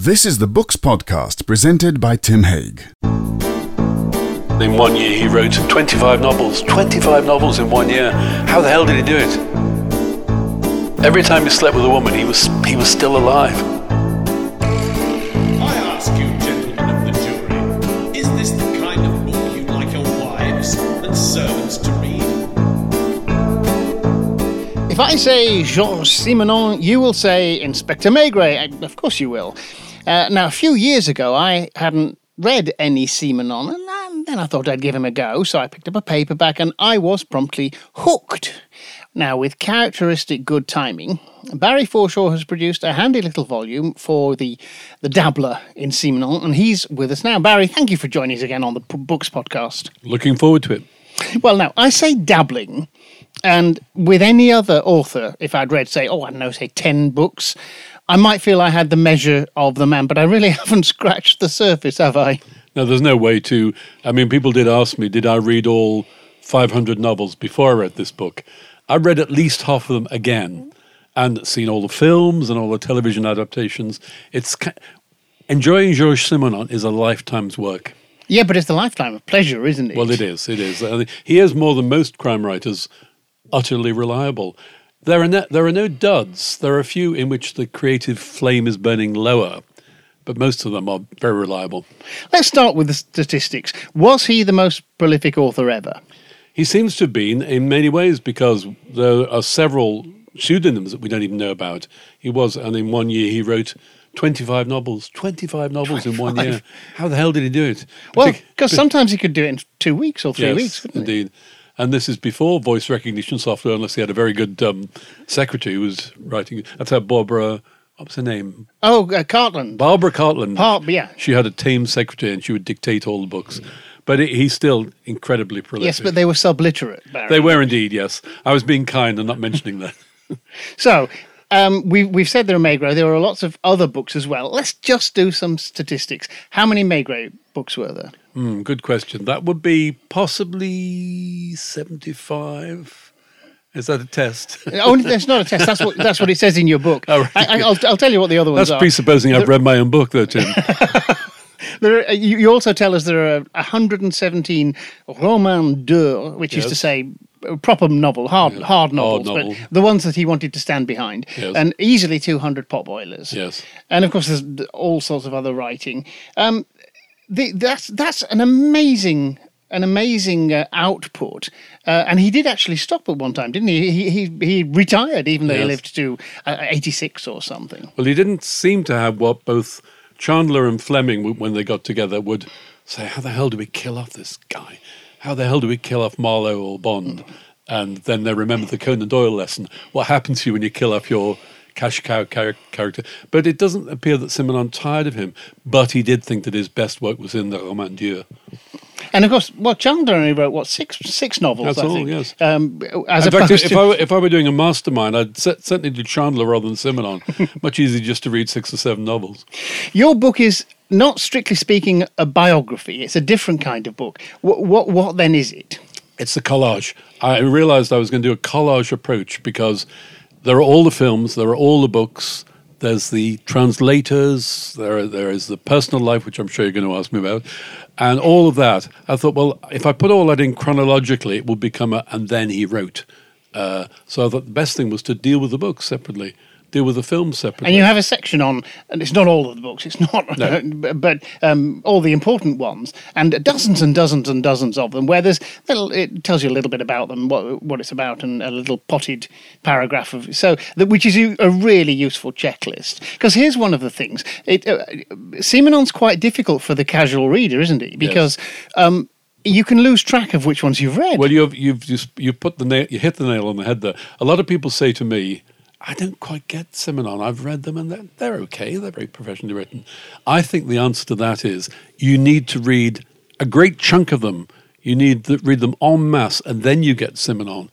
This is the Books Podcast presented by Tim Haig. In one year, he wrote 25 novels. 25 novels in one year. How the hell did he do it? Every time he slept with a woman, he was, he was still alive. I ask you, gentlemen of the jury, is this the kind of book you'd like your wives and servants to read? If I say Jean Simenon, you will say Inspector Maigret. Of course you will. Uh, now, a few years ago, I hadn't read any Simenon, and um, then I thought I'd give him a go, so I picked up a paperback and I was promptly hooked. Now, with characteristic good timing, Barry Forshaw has produced a handy little volume for the, the dabbler in Simenon, and he's with us now. Barry, thank you for joining us again on the P- Books podcast. Looking forward to it. Well, now, I say dabbling, and with any other author, if I'd read, say, oh, I don't know, say 10 books, I might feel I had the measure of the man, but I really haven't scratched the surface, have I? No, there's no way to. I mean, people did ask me, did I read all 500 novels before I read this book? I read at least half of them again and seen all the films and all the television adaptations. It's enjoying Georges Simenon is a lifetime's work. Yeah, but it's a lifetime of pleasure, isn't it? Well, it is. It is. Uh, He is more than most crime writers utterly reliable. There are no, there are no duds. There are a few in which the creative flame is burning lower, but most of them are very reliable. Let's start with the statistics. Was he the most prolific author ever? He seems to have been in many ways because there are several pseudonyms that we don't even know about. He was, and in one year he wrote 25 novels. 25 novels in one year. How the hell did he do it? Well, because sometimes he could do it in two weeks or three yes, weeks, couldn't he? And this is before voice recognition software, unless he had a very good um, secretary who was writing. That's how Barbara, what was her name? Oh, uh, Cartland. Barbara Cartland. Par- yeah. She had a tame secretary and she would dictate all the books. But it, he's still incredibly prolific. Yes, but they were subliterate, Barry. They were indeed, yes. I was being kind and not mentioning that. So um, we've we've said there are Maigret. There are lots of other books as well. Let's just do some statistics. How many Maigret books were there? Hmm, good question. That would be possibly 75. Is that a test? Only there's not a test. That's what that's what it says in your book. Oh, right. I, will I'll tell you what the other ones That's are. presupposing I've read my own book, though, Tim. There are, you, also tell us there are 117 romans durs, which is to say proper novel, hard hard novels, novel. but the ones that he wanted to stand behind, Yes. and easily 200 pot boilers. Yes. and of course there's all sorts of other writing. Um, the, that's that's an amazing an amazing uh, output, uh, and he did actually stop at one time, didn't he? He he, he retired, even though he lived to uh, 86 or something. Well, he didn't seem to have what both Chandler and Fleming, when they got together, would say, How the hell do we kill off this guy? How the hell do we kill off Marlowe or Bond? And then they remember the Conan Doyle lesson. What happens to you when you kill off your cash cow char- character? But it doesn't appear that Simenon tired of him, but he did think that his best work was in the romans durs. And of course, well, Chandler only wrote what six six novels. That's I all, think. yes. Um, as In fact, if to I, were, if I were doing a mastermind, I'd cer- certainly do Chandler rather than Simenon. Much easier just to read six or seven novels. your book is not strictly speaking a biography; it's a different kind of book. What what, what then is it? It's the collage. I realized I was going to do a collage approach because there are all the films, there are all the books, there's the translators, there there is the personal life, which I'm sure you're going to ask me about, and all of that. I thought, well, if I put all that in chronologically, it would become a and then he wrote. Uh, so I thought the best thing was to deal with the books separately, deal with the films separately. And you have a section on, and it's not all of the books, it's not, No. but um, all the important ones, and dozens and dozens and dozens of them, where there's little, it tells you a little bit about them, what, what it's about, and a little potted paragraph of so that which is a really useful checklist. Because here's one of the things: it, uh, Simenon's quite difficult for the casual reader, isn't he? Because um, you can lose track of which ones you've read. Well, you've you've just you put the nail, you hit the nail on the head there. A lot of people say to me, "I don't quite get Simenon. I've read them and they're, they're okay. They're very professionally written." I think the answer to that is you need to read a great chunk of them. You need to read them en masse, and then you get Simenon.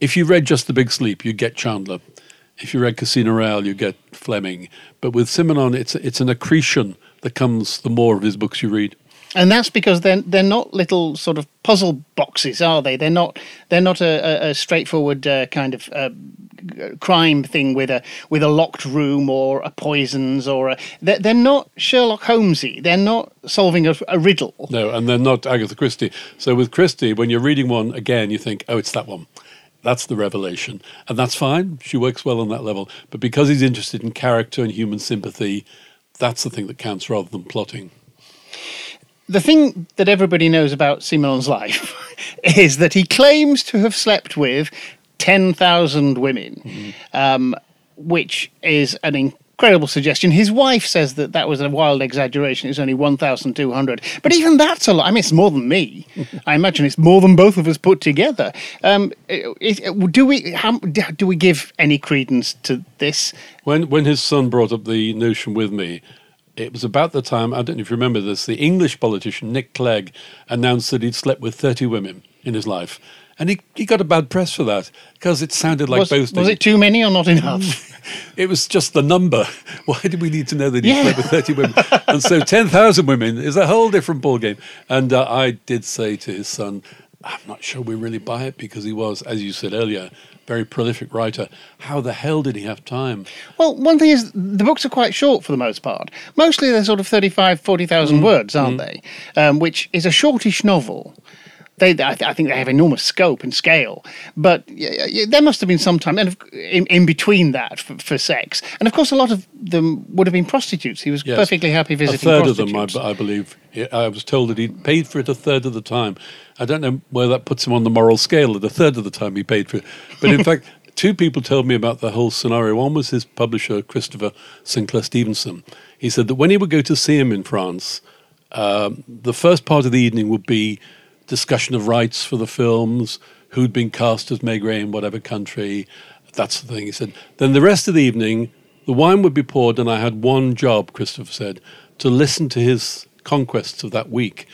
If you read just The Big Sleep, you get Chandler. If you read Casino Royale, you get Fleming. But with Simenon, it's it's an accretion that comes the more of his books you read. And that's because they're they're not little sort of puzzle boxes, are they? They're not they're not a, a, a straightforward uh, kind of uh, crime thing with a with a locked room or a poisons or a they're, they're not Sherlock Holmesy. They're not solving a, a riddle. No, and they're not Agatha Christie. So with Christie, when you're reading one again, you think, oh, it's that one. That's the revelation. And that's fine. She works well on that level. But because he's interested in character and human sympathy, that's the thing that counts rather than plotting. The thing that everybody knows about Simenon's life is that he claims to have slept with 10,000 women, um, which is an incredible suggestion. His wife says that that was a wild exaggeration. It's only 1,200. But even that's a lot. I mean, it's more than me. I imagine it's more than both of us put together. Um, is- do, we, how, do we give any credence to this? When when his son brought up the notion with me, it was about the time I don't know if you remember this. The English politician Nick Clegg announced that he'd slept with thirty women in his life, and he, he got a bad press for that because it sounded like was, boasting. was it too many or not enough? It was just the number. Why did we need to know that he Yeah. slept with 30 women? and so 10,000 women is a whole different ballgame. And uh, I did say to his son, I'm not sure we really buy it because he was, as you said earlier, very prolific writer. How the hell did he have time? Well, one thing is the books are quite short for the most part. Mostly they're sort of 35, 40,000 words, aren't they? Um, which is a shortish novel. They, I, th- I think they have enormous scope and scale, but y- y- there must have been some time and in, in between that for, for sex. And of course, a lot of them would have been prostitutes. He was Yes. perfectly happy visiting. Prostitutes. A third of them, I. I believe. I was told that he paid for it a third of the time. I don't know where that puts him on the moral scale that a third of the time he paid for it. But in fact, two people told me about the whole scenario. One was his publisher, Christopher Sinclair Stevenson. He said that when he would go to see him in France, um, the first part of the evening would be discussion of rights for the films, who'd been cast as Maigret in whatever country, that's the thing. He said. Then the rest of the evening, the wine would be poured, and I had one job, Christopher said, to listen to his conquests of that week.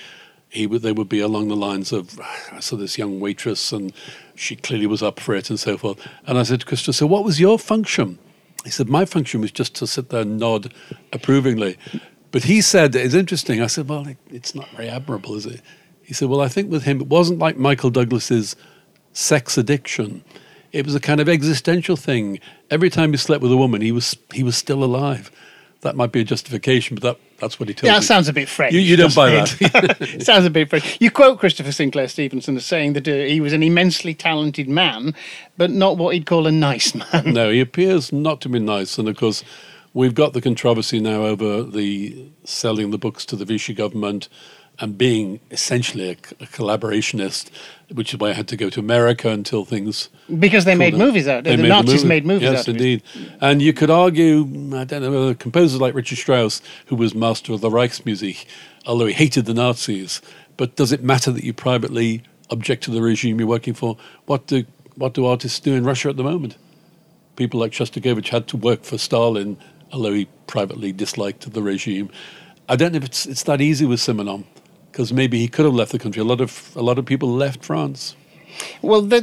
He would, they would be along the lines of, I saw this young waitress, and she clearly was up for it, and so forth. And I said to Christopher, so what was your function? He said, My function was just to sit there and nod approvingly. But he said, It's interesting. I said, Well, it's not very admirable, is it? He said, Well, I think with him, it wasn't like Michael Douglas's sex addiction. It was a kind of existential thing. Every time he slept with a woman, he was, he was still alive. That might be a justification, but that, that's what he told Yeah, me. that sounds a bit French. You- you don't buy it? sounds a bit French. You quote Christopher Sinclair Stevenson as saying that uh, he was an immensely talented man, but not what he'd call a nice man. no, he appears not to be nice. And of course, we've got the controversy now over the selling the books to the Vichy government and being essentially a, a collaborationist, which is why I had to go to America until things. Because they made down. movies out. They the made Nazis movie. made movies Yes, out of it. indeed. And you could argue, I don't know, composers like Richard Strauss, who was master of the Reichsmusik, although he hated the Nazis. But does it matter that you privately object to the regime you're working for? What do what do artists do in Russia at the moment? People like Shostakovich had to work for Stalin, although he privately disliked the regime. I don't know if it's it's that easy with Simenon, because maybe he could have left the country. A lot of a lot of people left France. Well, the,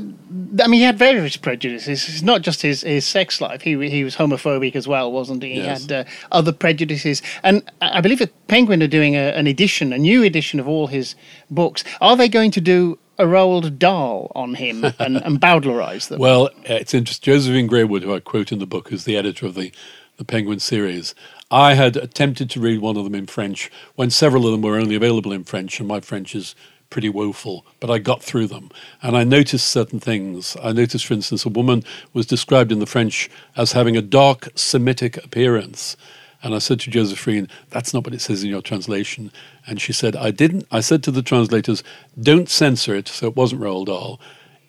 I mean, he had various prejudices. It's not just his, his sex life. He he was homophobic as well, wasn't he? He Yes. had uh, other prejudices, and I believe that Penguin are doing a, an edition, a new edition of all his books. Are they going to do a Roald Dahl on him and, and Bowdlerize them? Well, uh, it's interesting. Josephine Greywoode, who I quote in the book, is the editor of the, the Penguin series. I had attempted to read one of them in French when several of them were only available in French, and my French is pretty woeful, but I got through them. And I noticed certain things. I noticed, for instance, a woman was described in the French as having a dark Semitic appearance. And I said to Josephine, that's not what it says in your translation. And she said, I didn't. I said to the translators, don't censor it, so it wasn't Roald Dahl.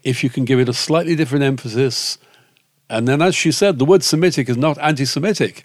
If you can give it a slightly different emphasis. And then, as she said, the word Semitic is not anti Semitic.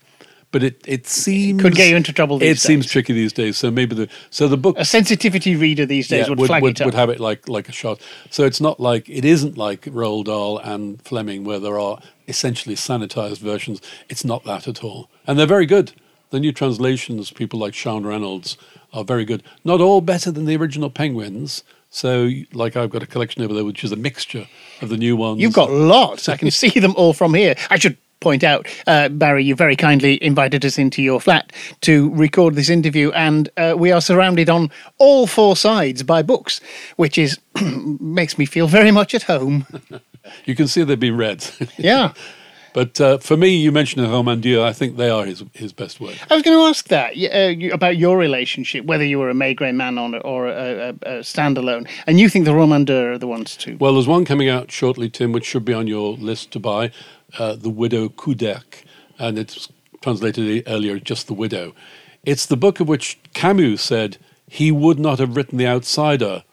But it, it seems Could get you into trouble It these seems tricky these days. So maybe the so the book a sensitivity reader these days yeah, would, would, flag would, it up. would have it like like a shot. So it's not like it isn't like Roald Dahl and Fleming where there are essentially sanitized versions. It's not that at all, and they're very good. The new translations, people like Siân Reynolds, are very good. Not all better than the original Penguins. So, like I've got a collection over there, which is a mixture of the new ones. You've got lots. I can see them all from here. I should point out, uh, Barry, you very kindly invited us into your flat to record this interview, and uh, we are surrounded on all four sides by books, which is makes me feel very much at home. You can see they've been read. Yeah. but uh, for me, you mentioned the romans durs. I think they are his his best work. I was going to ask that uh, about your relationship, whether you were a Maigret man on or a, a, a standalone, and you think the romans durs are the ones to. Well, there's one coming out shortly, Tim, which should be on your list to buy, uh, The Widow Couderc, and it's translated earlier, just The Widow. It's the book of which Camus said he would not have written The Outsider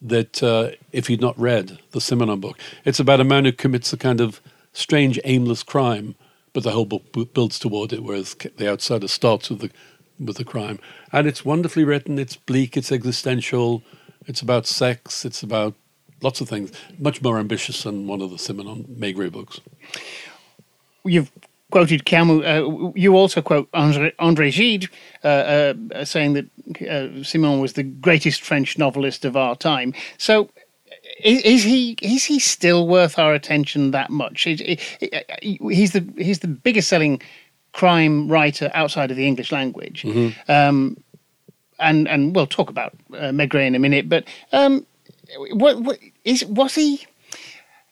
that uh, if he'd not read the Simenon book. It's about a man who commits a kind of strange, aimless crime, but the whole book bu- builds toward it, whereas The Outsider starts with the with the crime. And it's wonderfully written. It's bleak. It's existential. It's about sex. It's about lots of things. Much more ambitious than one of the Simenon Maigret books. You've quoted Camus. Uh, you also quote Andre, Andre Gide, uh, uh, saying that uh, Simenon was the greatest French novelist of our time. So. Is, is he is he still worth our attention that much? He- he- he- He's the he's the biggest selling crime writer outside of the English language. Um, and and we'll talk about uh, Maigret in a minute. But um, what, what is was he?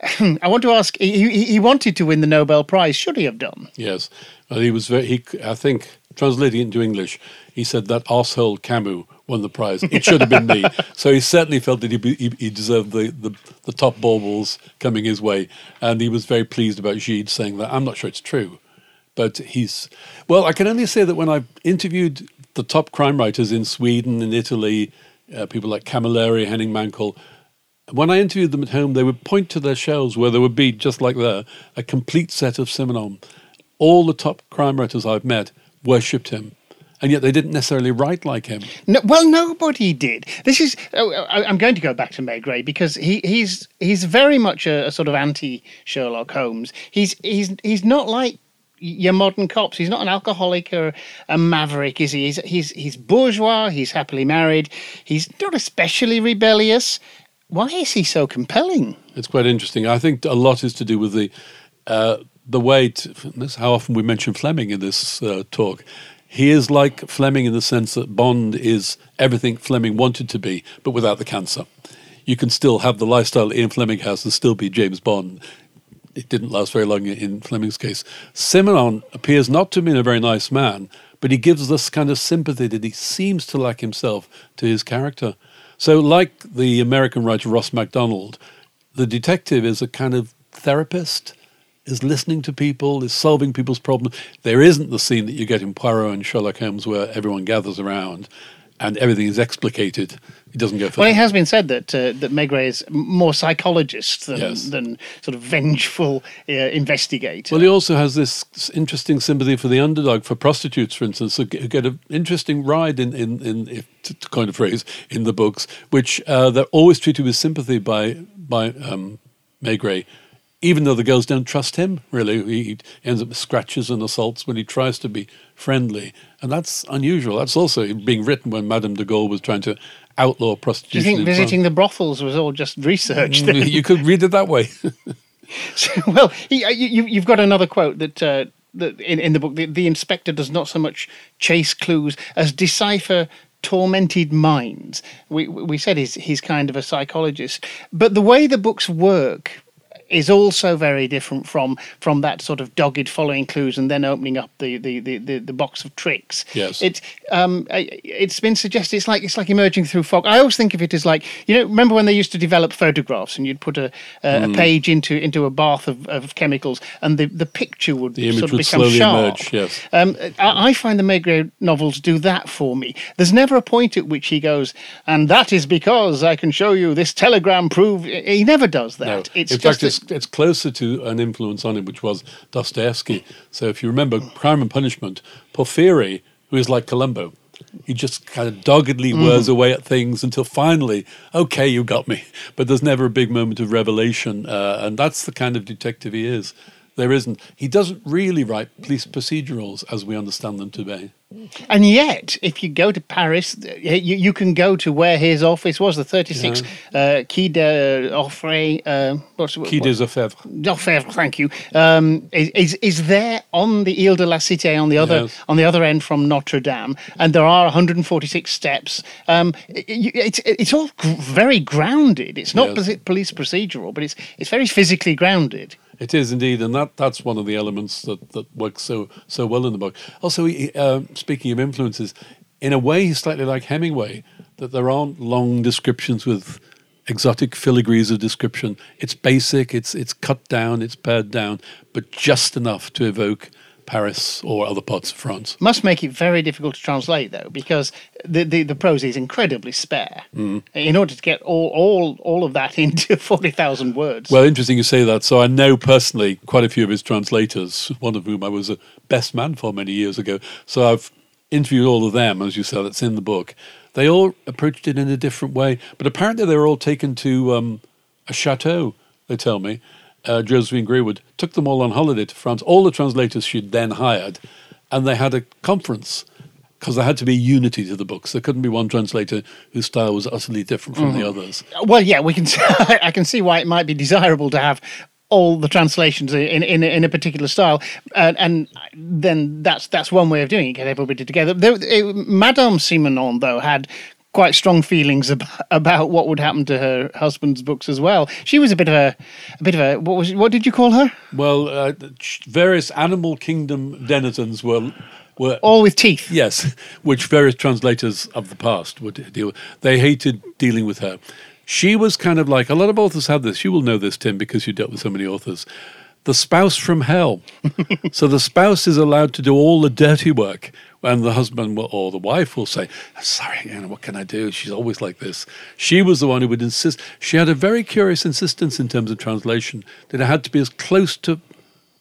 I want to ask. He, he wanted to win the Nobel Prize. Should he have done? Yes, well, he was very. He, I think, translating it into English, he said that arsehole Camus won the prize. It should have been me. So he certainly felt that he, he, he deserved the, the, the top baubles coming his way, and he was very pleased about Gide saying that. I'm not sure it's true, but he's. Well, I can only say that when I interviewed the top crime writers in Sweden and Italy, uh, people like Camilleri, Henning Mankell. When I interviewed them at home, they would point to their shelves where there would be, just like there, a complete set of Simenon. All the top crime writers I've met worshipped him, and yet they didn't necessarily write like him. No, well, nobody did. This is. oh, I, I'm going to go back to Maigret because he, he's he's very much a, a sort of anti Sherlock Holmes. He's he's he's not like your modern cops. He's not an alcoholic or a maverick, is he? He's he's he's bourgeois. He's happily married. He's not especially rebellious. Why is he so compelling? It's quite interesting. I think a lot is to do with the uh, the way. This how often we mention Fleming in this uh, talk. He is like Fleming in the sense that Bond is everything Fleming wanted to be, but without the cancer. You can still have the lifestyle Ian Fleming has and still be James Bond. It didn't last very long in Fleming's case. Simenon appears not to have been a very nice man, but he gives this kind of sympathy that he seems to lack himself to his character. So, like the American writer Ross MacDonald, the detective is a kind of therapist, is listening to people, is solving people's problems. There isn't the scene that you get in Poirot and Sherlock Holmes where everyone gathers around and everything is explicated. It doesn't go for Well, it has been said that uh, that Maigret is more psychologist than Yes. than sort of vengeful uh, investigator. Well, he also has this interesting sympathy for the underdog, for prostitutes, for instance, who get an interesting ride in, in, in if, to, to coin a phrase, in the books, which uh, they're always treated with sympathy by by um, Maigret, even though the girls don't trust him. Really, he, he ends up with scratches and assaults when he tries to be friendly, and that's unusual. That's also being written when Madame de Gaulle was trying to outlaw Do you think visiting the brothels was all just research? then? you could read it that way. So, well, he, uh, you- you've got another quote that. Uh, that in, in the book, the, the inspector does not so much chase clues as decipher tormented minds. We we said he's he's kind of a psychologist, but the way the books work is also very different from from that sort of dogged following clues and then opening up the the, the, the, the box of tricks. Yes. It's um it's been suggested it's like it's like emerging through fog. I always think of it as like you know remember when they used to develop photographs and you'd put a a, Mm. a page into into a bath of, of chemicals and the, the picture would The image sort of would become slowly sharp. emerge, yes. Um, I, I find the Maigret novels do that for me. There's never a point at which he goes, and that is because I can show you this telegram prove. He never does that. No. It's in just fact, it's, it's closer to an influence on him, which was Dostoevsky. So if you remember Crime and Punishment, Porphyry, who is like Columbo, he just kind of doggedly Mm-hmm. whirs away at things until finally, okay, you got me. But there's never a big moment of revelation, uh, and that's the kind of detective he is. There isn't. He doesn't really write police procedurals as we understand them to be. And yet, if you go to Paris, you, you can go to where his office was, the 36 uh, Quai d'Offray. Uh, what's Quai what- des Orfèvres. D'Orfèvre, thank you. Um, is, is is there on the Ile de la Cité on the other Yes. on the other end from Notre Dame, and there are 146 steps. Um, it- it's it's all very grounded. It's not Yes. police procedural, but it's it's very physically grounded. It is indeed, and that, that's one of the elements that, that works so so well in the book. Also, he, uh, speaking of influences, in a way, he's slightly like Hemingway, that there aren't long descriptions with exotic filigrees of description. It's basic, it's it's cut down, it's pared down, but just enough to evoke Paris or other parts of France. Must make it very difficult to translate though, because the the, the prose is incredibly spare. Mm. In order to get all all all of that into 40,000 words. Well, interesting you say that. So I know personally quite a few of his translators, one of whom I was a best man for many years ago. So I've interviewed all of them, as you said, it's in the book. They all approached it in a different way, but apparently they were all taken to um, a chateau, they tell me. Uh, Josephine Greywoode took them all on holiday to France, all the translators she'd then hired, and they had a conference because there had to be unity to the books. There couldn't be one translator whose style was utterly different from the others. Well, yeah, we can. I can see why it might be desirable to have all the translations in in, in a particular style, and, and then that's that's one way of doing it. Get everybody together. There, it, Madame Simenon, though, had quite strong feelings about, about what would happen to her husband's books as well. She was a bit of a, a bit of a what was what did you call her? Well, uh, various animal kingdom denizens were were All with teeth. yes, which various translators of the past would deal with. They hated dealing with her. She was kind of like a lot of authors have this. You will know this, Tim, because you dealt with so many authors. The spouse from hell. so the spouse is allowed to do all the dirty work, and the husband will, or the wife will say, "Sorry, know, what can I do?" She's always like this. She was the one who would insist. She had a very curious insistence in terms of translation that it had to be as close to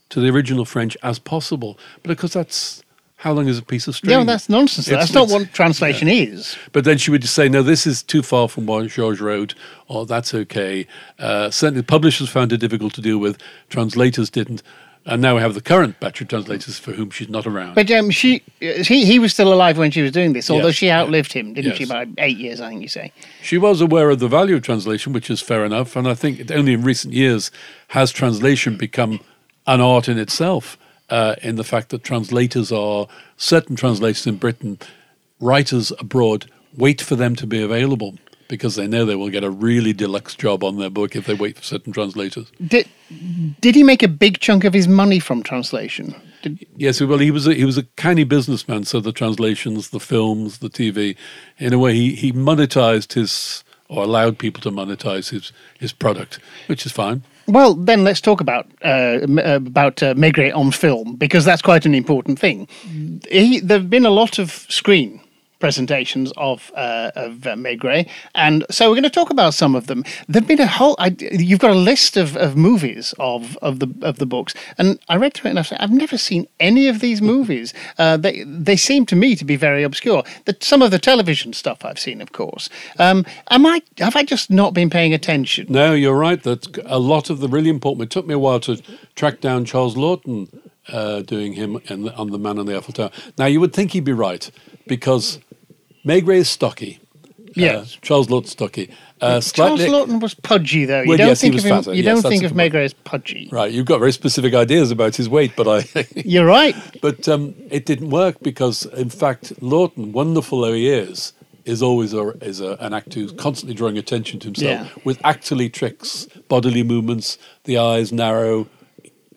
to the original French as possible. But of course, that's how long is a piece of string? Yeah, that's nonsense. It's- that's not what translation is. But then she would just say, no, this is too far from what George wrote, or that's okay. Uh, certainly, publishers found it difficult to deal with, translators didn't. And now we have the current batch of translators for whom she's not around. But um, she, he, he was still alive when she was doing this, although Yes, she outlived him, didn't she? Yes. By eight years, I think you say. She was aware of the value of translation, which is fair enough. And I think only in recent years has translation become an art in itself, uh, in the fact that translators are, certain translators in Britain, writers abroad, wait for them to be available because they know they will get a really deluxe job on their book if they wait for certain translators. Did did he make a big chunk of his money from translation? Did, Yes, well, he was a, he was a canny businessman. So the translations, the films, the TV, in a way, he, he monetized his or allowed people to monetize his his product, which is fine. well, then let's talk about uh, uh, about uh, Maigret on film because that's quite an important thing. He, there've been a lot of screen presentations of uh, of uh, and so we're going to talk about some of them. There've been a whole. I, you've got a list of, of movies of, of the of the books, and I read through it and I said, I've never seen any of these movies. Uh, they they seem to me to be very obscure. That some of the television stuff I've seen, of course. Um, am I have I just not been paying attention? No, you're right. That a lot of the really important. It took me a while to track down Charles Laughton uh, doing him in the, on the Man on the Eiffel Tower. Now you would think he'd be right because Maigret is stocky. Yes. Uh, Charles Laughton's stocky. Uh, Charles Lawton was pudgy, though. You Well, don't yes, he think was of him. fatter. You Yes, don't think of. Maigret as pudgy. Right, you've got very specific ideas about his weight, but I. You're right. But um, it didn't work because, in fact, Laughton, wonderful though he is, is always a, is a, an actor who's constantly drawing attention to himself Yeah. with actually tricks, bodily movements, the eyes narrow.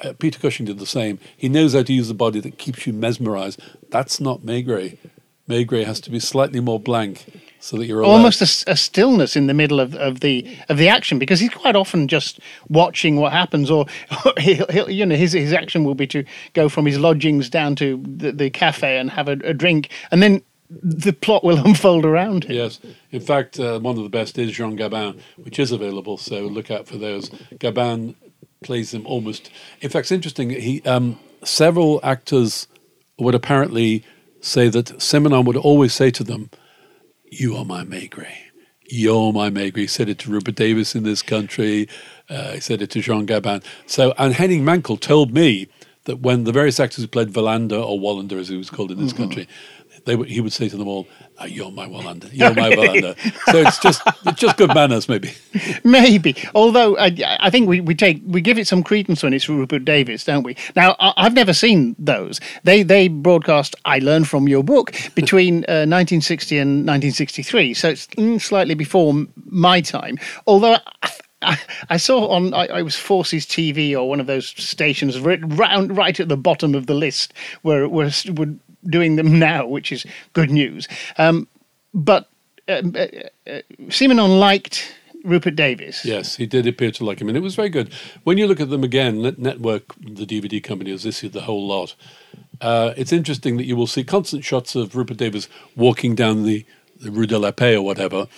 Uh, Peter Cushing did the same. He knows how to use the body that keeps you mesmerized. That's not Maigret. Maigret has to be slightly more blank so that you're. Almost a, stillness in the middle of, of the of the action because he's quite often just watching what happens, or, he'll, he'll, you know his his action will be to go from his lodgings down to the, the cafe and have a, a drink, and then the plot will unfold around him. Yes. In fact, uh, one of the best is Jean Gabin, which is available. So look out for those. Gabin plays him almost. In fact, it's interesting. He um, several actors would apparently say that Simenon would always say to them, "You are my Maigret. You're my Maigret." He said it to Rupert Davies in this country. Uh, he said it to Jean Gabin. So, and Henning Mankell told me that when the various actors who played Valander or Wallander, as he was called in this country, they would, he would say to them all, "Ah, "You're my Wallander. You're my Wallander." So it's just it's just good manners, maybe. Maybe, although I, I think we, we take we give it some credence when it's Rupert Davies, don't we? Now I, I've never seen those. They they broadcast. I learned from your book between uh, 1960 and 1963, so it's mm, slightly before my time. Although. I, I, saw on I, was Forces TV or one of those stations right, right at the bottom of the list where we're, we're doing them now, which is good news. Um, but um, uh, uh, Simenon liked Rupert Davies. Yes, he did appear to like him, and it was very good. When you look at them again, Network, the DVD company, has issued the whole lot. Uh, it's interesting that you will see constant shots of Rupert Davies walking down the, the Rue de la Paix or whatever.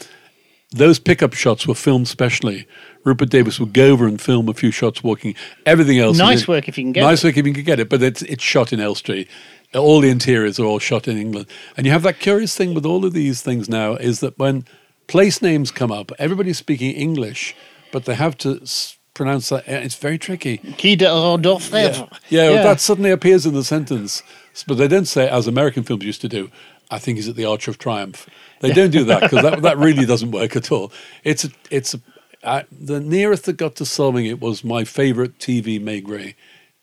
Those pickup shots were filmed specially. Rupert Davies would go over and film a few shots walking. Everything else, Nice work if you can get nice it. Nice work if you can get it. But it's it's shot in Elstree. All the interiors are all shot in England, and you have that curious thing with all of these things now is that when place names come up, everybody's speaking English, but they have to s- pronounce that. It's very tricky. De d'Orfèvre. Yeah, well, that suddenly appears in the sentence, but they don't say as American films used to do. I think he's at the Arch of Triumph. They don't do that because that that really doesn't work at all. It's a, it's a, I, the nearest that got to solving it was my favorite TV Maigret,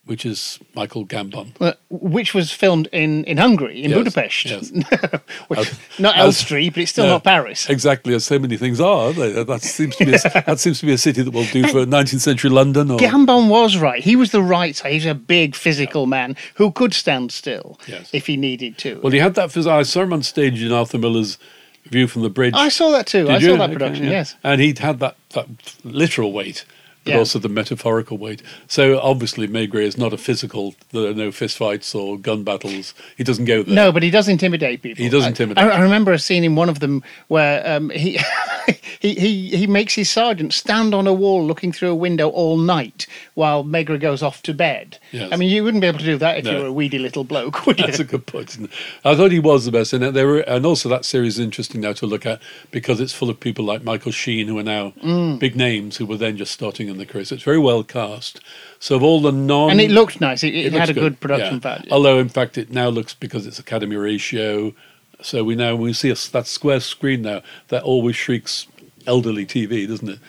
which is Michael Gambon. Well, which was filmed in, in Hungary, in Yes, Budapest. yes. Which- As- not Elstree, but it's still Yeah, not Paris. Exactly, as so many things are. they? That seems to be a, that seems to be a city that will do for 19th century London. Or Gambon was right. He was the right side. He's a big physical man who could stand still Yes. if he needed to. well, he had that. phys- I saw him on stage in Arthur Miller's View from the Bridge. I saw that too. I Did saw you? that Okay, production, yeah. yes. And he'd had that, that literal weight, but Yeah. also the metaphorical weight. So obviously, Maigret is not a physical. There are no fistfights or gun battles. He doesn't go there. No, but he does intimidate people. He does intimidate. I, I remember a scene in one of them where um, he, he he he makes his sergeant stand on a wall looking through a window all night while Maigret goes off to bed. Yes. I mean, you wouldn't be able to do that if you were a weedy little bloke, would you? That's a good point. Isn't it? I thought he was the best, and there were, and also that series is interesting now to look at because it's full of people like Michael Sheen who are now Mm. big names who were then just starting in the career. So it's very well cast. So of all the non, and it looked nice. It, it, It had a good, production yeah. value. Although, in fact, it now looks because it's Academy ratio. So we now we see a, that square screen now that always shrieks elderly TV, doesn't it?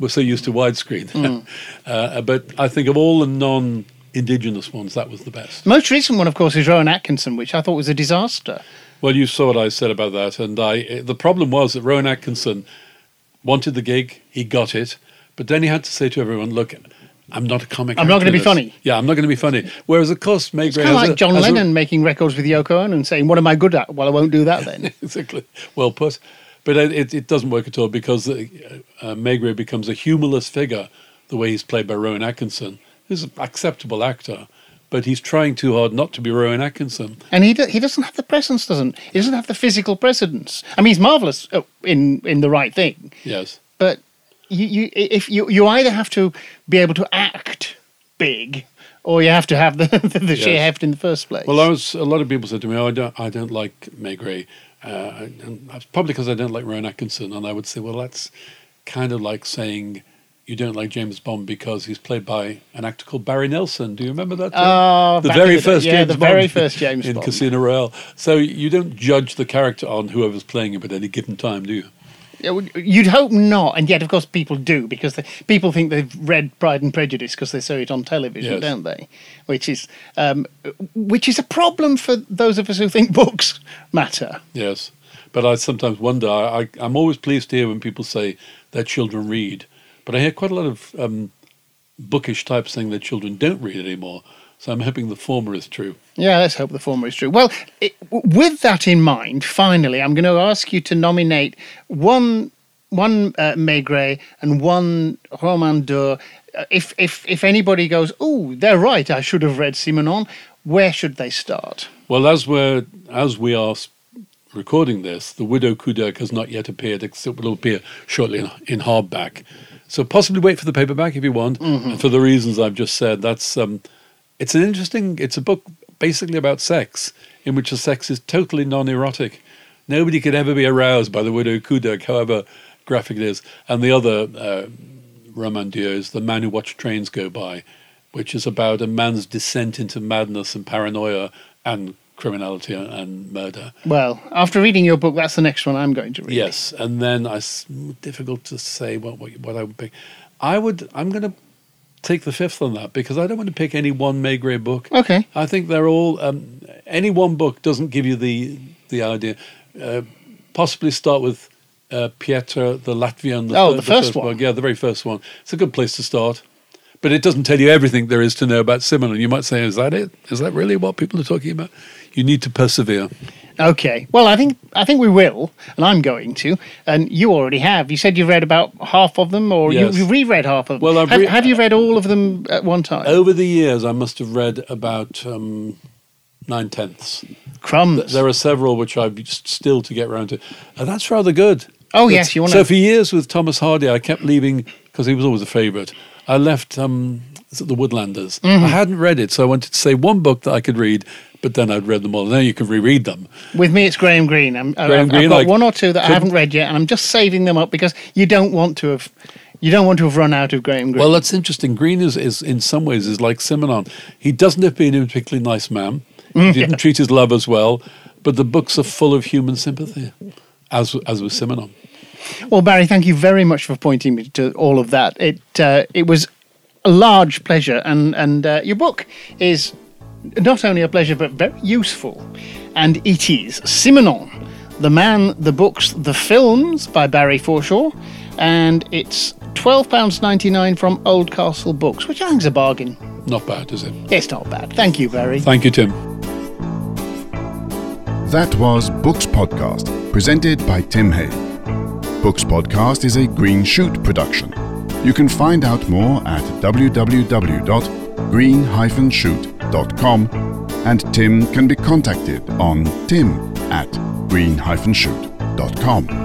We're so used to widescreen. Hmm. uh, but I think of all the non-indigenous ones, that was the best. Most recent one, of course, is Rowan Atkinson, which I thought was a disaster. Well, you saw what I said about that, and I. The problem was that Rowan Atkinson wanted the gig, he got it, but then he had to say to everyone, "Look." I'm not a comic. I'm not gonna be funny. Yeah, I'm not going to be funny. Whereas, of course, Meg It's kind of like John Lennon making records with Yoko Ono and saying, "What am I good at?" Well, I won't do that then. exactly. Well put. But it, it, doesn't work at all because uh, uh, Maigret becomes a humorless figure the way he's played by Rowan Atkinson, who's an acceptable actor, but he's trying too hard not to be Rowan Atkinson. And he do, he doesn't have the presence, doesn't he? Doesn't have the physical presence. I mean, he's marvelous uh, in in the right thing, Yes. but you, you if you you either have to be able to act big, or you have to have the the sheer Yes. heft in the first place. Well, I was. A lot of people said to me, "Oh, I don't. I don't like Maigret." Uh, and that's probably because I don't like Rowan Atkinson, and I would say, well, that's kind of like saying you don't like James Bond because he's played by an actor called Barry Nelson. Do you remember that? Oh, the very the first yeah, James the Bond very first James in Bond. Casino Royale. So you don't judge the character on whoever's playing him at any given time, do you? Yeah, You'd hope not, and yet, of course, people do because they, people think they've read Pride and Prejudice because they saw it on television, Yes. don't they? Which is um, which is a problem for those of us who think books matter. Yes, but I sometimes wonder. I, I'm always pleased to hear when people say their children read, but I hear quite a lot of um, bookish types saying their children don't read anymore. So I'm hoping the former is true. Yeah, let's hope the former is true. Well, it, w- with that in mind, finally, I'm going to ask you to nominate one one uh, Maigret and one roman dur. Uh, If if if anybody goes, oh, they're right, I should have read Simenon. Where should they start? Well, as we're as we are recording this, the Widow Couderc has not yet appeared. Except will appear shortly in, in hardback. So possibly wait for the paperback if you want. And for the reasons I've just said, that's um, it's an interesting. It's a book basically about sex, in which the sex is totally non-erotic. Nobody could ever be aroused by the Widow Couderc, however graphic it is. And the other uh, roman dur is The Man Who Watched Trains Go By, which is about a man's descent into madness and paranoia and criminality and, murder. Well, after reading your book, that's the next one I'm going to read. Yes, and then I difficult to say what what, what I would pick. I would. I'm going to take the fifth on that because I don't want to pick any one Maigret book. Okay. I think they're all. Um, any one book doesn't give you the the idea. Uh, possibly start with uh, Pietr the Latvian. Oh, fir- the first one. book. Yeah, the very first one. It's a good place to start. But it doesn't tell you everything there is to know about Simenon. You might say, "Is that it? Is that really what people are talking about?" You need to persevere. Okay. Well, I think I think we will, and I'm going to. And you already have. You said you've read about half of them, or Yes. you, you reread half of them. Well, I've have, re- Oh. have you read all of them at one time? Over the years, I must have read about um, nine tenths. Crumbs. There are several which I've still to get round to, and that's rather good. Oh, But- yes, you wanna- So for years with Thomas Hardy, I kept leaving because he was always a favourite. I left um, the Woodlanders. Mm-hmm. I hadn't read it, so I wanted to say one book that I could read, but then I'd read them all. Now you can reread them. With me, it's Graham Greene. I'm, Graham I've, Greene, I've got like- one or two that I haven't read yet, and I'm just saving them up because you don't want to have, you don't want to have run out of Graham Greene. Well, that's interesting. Green is, is in some ways is like Simenon. He doesn't have been a particularly nice man. Mm, He didn't treat his lovers well, but the books are full of human sympathy, as as with Simenon. Well, Barry, thank you very much for pointing me to all of that. It uh, it was a large pleasure, and and uh, your book is not only a pleasure but very useful, and it is Simenon, the man, the books, the films by Barry Forshaw, and it's twelve pounds ninety nine from Oldcastle Books, which I think is a bargain. Not bad, is it? It's not bad. Thank you, Barry. Thank you, Tim. That was Books Podcast, presented by Tim Hay. Books Podcast is a Green Shoot production. You can find out more at www.green-shoot.com and Tim can be contacted on tim at green-shoot.com.